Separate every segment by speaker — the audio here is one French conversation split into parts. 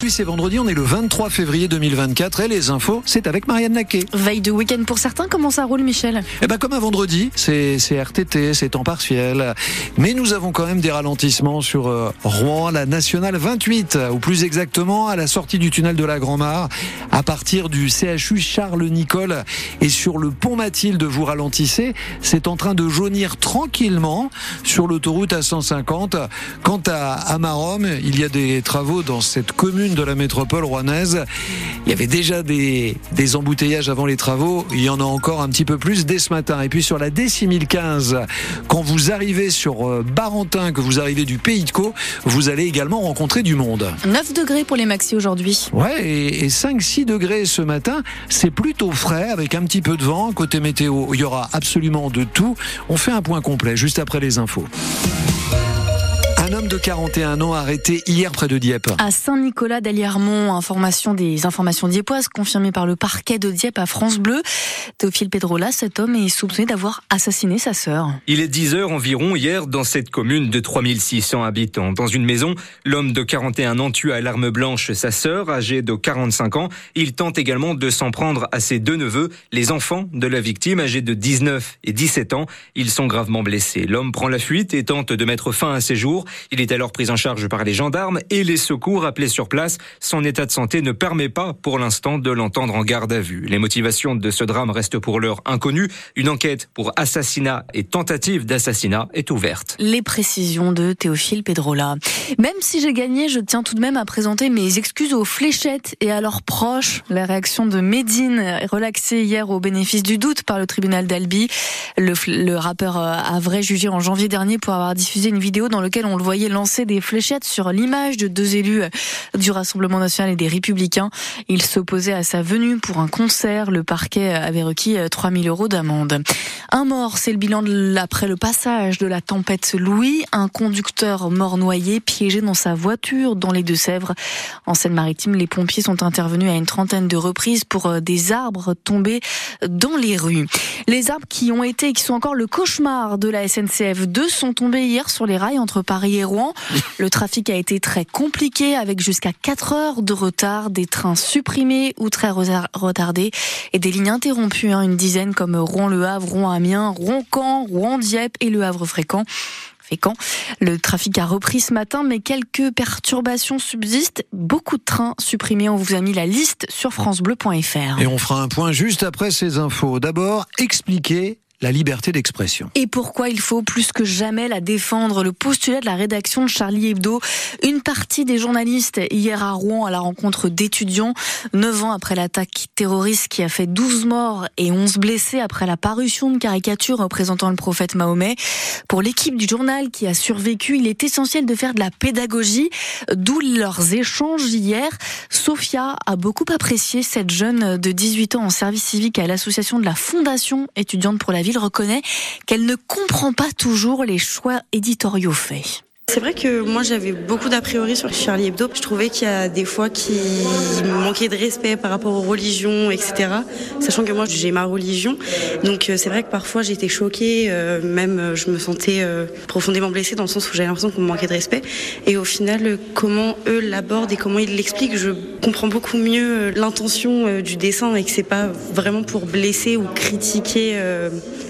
Speaker 1: Puis c'est vendredi, on est le 23 février 2024 et les infos, c'est avec Marianne Naquet.
Speaker 2: Veille de week-end pour certains, comment ça roule Michel?
Speaker 1: Eh ben comme un vendredi, c'est c'est RTT, c'est temps partiel. Mais nous avons quand même des ralentissements sur euh, Rouen, la nationale 28, ou plus exactement à la sortie du tunnel de la Grand-Mare, à partir du CHU Charles Nicole et sur le pont Mathilde, vous ralentissez. C'est en train de jaunir tranquillement sur l'autoroute A150. Quant à Amarom, il y a des travaux dans cette commune de la métropole rouennaise. Il y avait déjà des, des embouteillages avant les travaux. Il y en a encore un petit peu plus dès ce matin. Et puis sur la D6015, quand vous arrivez sur euh, Barentin, que vous arrivez du Pays de Caux, vous allez également rencontrer du monde.
Speaker 2: 9 degrés pour les maxi aujourd'hui.
Speaker 1: Ouais, et, et 5-6 degrés ce matin, c'est plutôt frais avec un petit peu de vent. Côté météo, il y aura absolument de tout. On fait un point complet juste après les infos. De 41 ans arrêté hier près de Dieppe.
Speaker 2: À Saint-Nicolas d'Aliermont, information des informations diepoises confirmées par le parquet de Dieppe à France Bleu. Théophile Pedrola, cet homme est soupçonné d'avoir assassiné sa sœur.
Speaker 3: Il est 10 heures environ hier dans cette commune de 3600 habitants. Dans une maison, l'homme de 41 ans tue à l'arme blanche sa sœur, âgée de 45 ans. Il tente également de s'en prendre à ses deux neveux, les enfants de la victime, âgés de 19 et 17 ans. Ils sont gravement blessés. L'homme prend la fuite et tente de mettre fin à ses jours. Il est alors pris en charge par les gendarmes et les secours appelés sur place. Son état de santé ne permet pas pour l'instant de l'entendre en garde à vue. Les motivations de ce drame restent pour l'heure inconnues. Une enquête pour assassinat et tentative d'assassinat est ouverte.
Speaker 2: Les précisions de Théophile Pedrola. Même si j'ai gagné, je tiens tout de même à présenter mes excuses aux fléchettes et à leurs proches. La réaction de Médine, relaxée hier au bénéfice du doute par le tribunal d'Albi. Le, le rappeur a vrai jugé en janvier dernier pour avoir diffusé une vidéo dans laquelle on le voyait lancer des fléchettes sur l'image de deux élus du Rassemblement national et des Républicains. Il s'opposait à sa venue pour un concert. Le parquet avait requis 3000 euros d'amende. Un mort, c'est le bilan après le passage de la tempête Louis. Un conducteur mort noyé, piégé dans sa voiture dans les Deux-Sèvres. En Seine-Maritime, les pompiers sont intervenus à une trentaine de reprises pour des arbres tombés dans les rues. Les arbres qui ont été et qui sont encore le cauchemar de la SNCF 2 sont tombés hier sur les rails entre Paris et Rouen. Le trafic a été très compliqué avec jusqu'à 4 heures de retard, des trains supprimés ou très retardés et des lignes interrompues, hein, une dizaine comme Rouen-Le Havre, Rouen-Amiens, Rouen-Caen, Rouen-Dieppe et Le Havre-Fréquent. Fécamp. Le trafic a repris ce matin, mais quelques perturbations subsistent. Beaucoup de trains supprimés. On vous a mis la liste sur francebleu.fr.
Speaker 1: Et on fera un point juste après ces infos. D'abord, expliquer la liberté d'expression.
Speaker 2: Et pourquoi il faut plus que jamais la défendre? Le postulat de la rédaction de Charlie Hebdo. Une partie des journalistes hier à Rouen à la rencontre d'étudiants, 9 ans après l'attaque terroriste qui a fait 12 morts et 11 blessés après la parution de caricatures représentant le prophète Mahomet. Pour l'équipe du journal qui a survécu, il est essentiel de faire de la pédagogie, d'où leurs échanges hier. Sophia a beaucoup apprécié cette jeune de 18 ans en service civique à l'association de la Fondation étudiante pour la vie reconnaît qu'elle ne comprend pas toujours les choix éditoriaux faits.
Speaker 4: C'est vrai que moi j'avais beaucoup d'a priori sur Charlie Hebdo. Je trouvais qu'il y a des fois qui manquaient de respect par rapport aux religions, etc. Sachant que moi j'ai ma religion, donc c'est vrai que parfois j'étais choquée, euh, même je me sentais euh, profondément blessée dans le sens où j'avais l'impression qu'on me manquait de respect. Et au final, comment eux l'abordent et comment ils l'expliquent, je comprends beaucoup mieux l'intention du dessin et que c'est pas vraiment pour blesser ou critiquer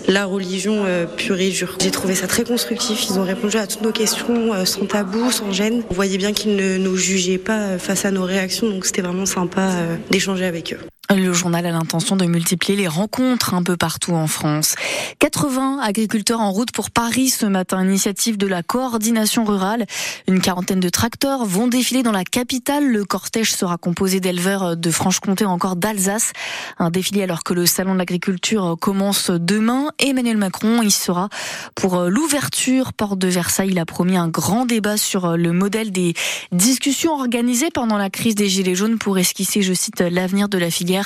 Speaker 4: la religion pure et. J'ai trouvé ça très constructif. Ils ont répondu à toutes nos questions sans tabou, sans gêne. On voyait bien qu'ils ne nous jugeaient pas face à nos réactions, donc c'était vraiment sympa d'échanger avec eux.
Speaker 2: Le journal a l'intention de multiplier les rencontres un peu partout en France. 80 agriculteurs en route pour Paris ce matin, initiative de la coordination rurale. Une quarantaine de tracteurs vont défiler dans la capitale. Le cortège sera composé d'éleveurs de Franche-Comté encore d'Alsace. Un défilé alors que le salon de l'agriculture commence demain. Emmanuel Macron y sera pour l'ouverture porte de Versailles. Il a promis un grand débat sur le modèle des discussions organisées pendant la crise des Gilets jaunes pour esquisser, je cite, l'avenir de la filière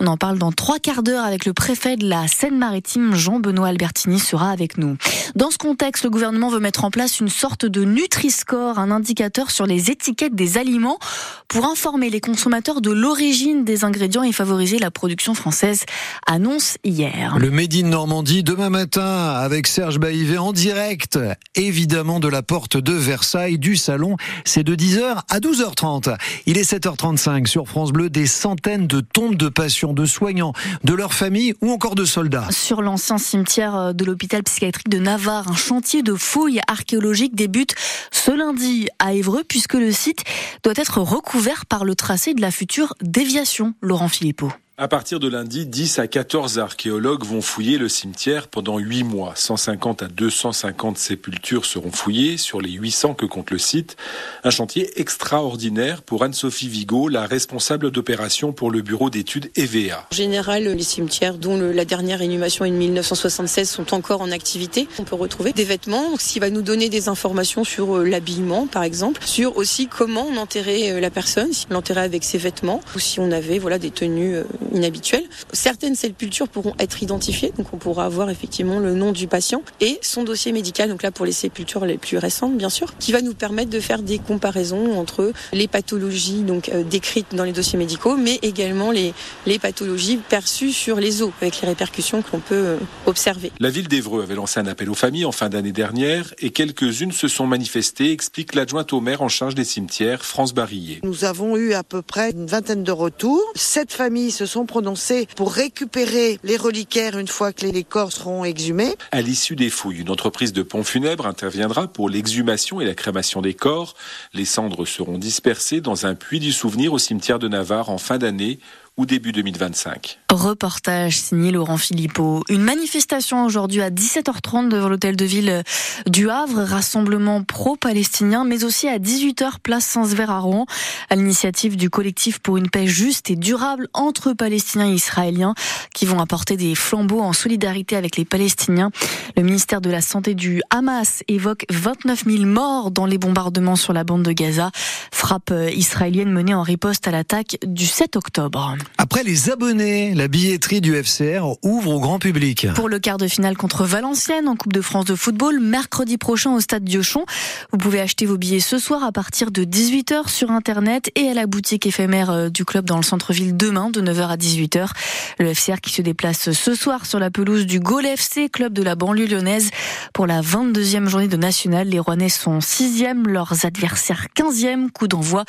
Speaker 2: On en parle dans trois quarts d'heure avec le préfet de la Seine-Maritime, Jean-Benoît Albertini, sera avec nous. Dans ce contexte, le gouvernement veut mettre en place une sorte de Nutri-Score, un indicateur sur les étiquettes des aliments pour informer les consommateurs de l'origine des ingrédients et favoriser la production française, annonce hier.
Speaker 1: Le Made in Normandie demain matin avec Serge Baïvé en direct, évidemment de la porte de Versailles du salon. C'est de 10h à 12h30. Il est 7h35 sur France Bleu, des centaines de tombes de patients, de soignants, de leurs familles ou encore de soldats.
Speaker 2: Sur l'ancien cimetière de l'hôpital psychiatrique de Navarre, un chantier de fouilles archéologiques débute ce lundi à Évreux puisque le site doit être recouvert par le tracé de la future déviation. Laurent Philippot.
Speaker 5: À partir de lundi, 10 à 14 archéologues vont fouiller le cimetière pendant 8 mois. 150 à 250 sépultures seront fouillées sur les 800 que compte le site. Un chantier extraordinaire pour Anne-Sophie Vigo, la responsable d'opération pour le bureau d'études EVA.
Speaker 6: En général, les cimetières dont la dernière inhumation est de 1976 sont encore en activité. On peut retrouver des vêtements, ce qui va nous donner des informations sur euh, l'habillement, par exemple, sur aussi comment on enterrait euh, la personne, si on l'enterrait avec ses vêtements ou si on avait voilà des tenues inhabituelles. Certaines sépultures pourront être identifiées, donc on pourra avoir effectivement le nom du patient et son dossier médical, donc là pour les sépultures les plus récentes bien sûr, qui va nous permettre de faire des comparaisons entre les pathologies donc euh, décrites dans les dossiers médicaux, mais également les, les pathologies perçues sur les os, avec les répercussions qu'on peut euh, observer.
Speaker 5: La ville d'Evreux avait lancé un appel aux familles en fin d'année dernière et quelques-unes se sont manifestées, explique l'adjointe au maire en charge des cimetières, France Barillet.
Speaker 7: Nous avons eu à peu près une vingtaine de retours. Sept familles se sont prononcées pour récupérer les reliquaires une fois que les corps seront exhumés.
Speaker 5: À l'issue des fouilles, une entreprise de pompes funèbres interviendra pour l'exhumation et la crémation des corps. Les cendres seront dispersées dans un puits du souvenir au cimetière de Navarre en fin d'année ou début 2025.
Speaker 2: Reportage signé Laurent Philippot. Une manifestation aujourd'hui à 17h30 devant l'hôtel de ville du Havre, rassemblement pro-palestinien, mais aussi à 18h place Saint-Sever à Rouen, à l'initiative du collectif pour une paix juste et durable entre Palestiniens et Israéliens, qui vont apporter des flambeaux en solidarité avec les Palestiniens. Le ministère de la Santé du Hamas évoque 29 000 morts dans les bombardements sur la bande de Gaza, frappe israélienne menée en riposte à l'attaque du 7 octobre.
Speaker 1: Après les abonnés, la billetterie du FCR ouvre au grand public.
Speaker 2: Pour le quart de finale contre Valenciennes en Coupe de France de football, mercredi prochain au stade Diochon. Vous pouvez acheter vos billets ce soir à partir de 18h sur Internet et à la boutique éphémère du club dans le centre-ville demain de 9h à 18h. Le FCR qui se déplace ce soir sur la pelouse du Gaulle FC, club de la banlieue lyonnaise. Pour la 22e journée de nationale, les Rouennais sont 6e, leurs adversaires 15e. Coup d'envoi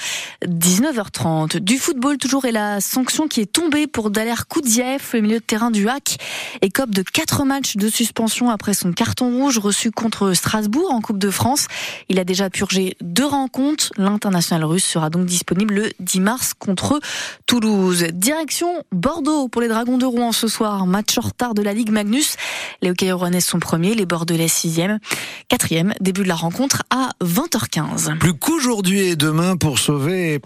Speaker 2: 19h30. Du football toujours et la sanction qui est tombée pour Daler Koudziev, le milieu de terrain du HAC, écope de quatre matchs de suspension après son carton rouge reçu contre Strasbourg en Coupe de France. Il a déjà purgé deux rencontres. L'international russe sera donc disponible le 10 mars contre Toulouse. Direction Bordeaux pour les Dragons de Rouen ce soir. Match en retard de la Ligue Magnus. Les hockeyeurs rouennais sont premiers, les Bordelais sixième. Quatrième, début de la rencontre à 20h15.
Speaker 1: Plus qu'aujourd'hui et demain pour sauver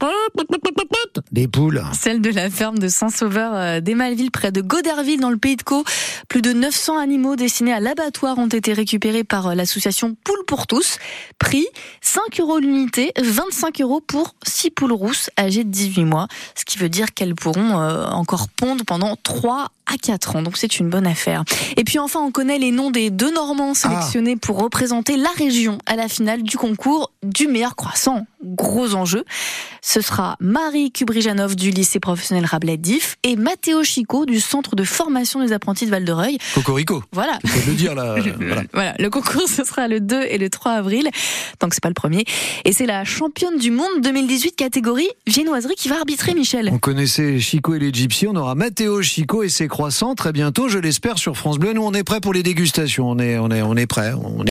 Speaker 1: des poules.
Speaker 2: Celle de la ferme de Saint-Sauveur des Malvilles près de Goderville dans le Pays de Caux. Plus de 900 animaux destinés à l'abattoir ont été récupérés par l'association Poules pour tous. Prix 5 euros l'unité, 25 euros pour 6 poules rousses âgées de 18 mois. Ce qui veut dire qu'elles pourront encore pondre pendant 3 à 4 ans. Donc c'est une bonne affaire. Et puis enfin, on connaît les noms des deux Normands sélectionnés ah. pour représenter la région à la finale du concours du meilleur croissant. Gros enjeu. Ce sera Marie Kubrijanov du lycée professionnel Rabelais d'If et Mathéo Chico du centre de formation des apprentis de Val-de-Reuil.
Speaker 1: Cocorico.
Speaker 2: Voilà.
Speaker 1: le dire là.
Speaker 2: voilà. voilà. Le concours, ce sera le 2 et le 3 avril. Tant que c'est pas le premier. Et c'est la championne du monde 2018 catégorie viennoiserie qui va arbitrer, Michel.
Speaker 1: On connaissait Chico et les Gypsies. On aura Mathéo Chico et ses croissants très bientôt, je l'espère, sur France Bleu. Nous, on est prêts pour les dégustations. On est, on est, on est prêts. On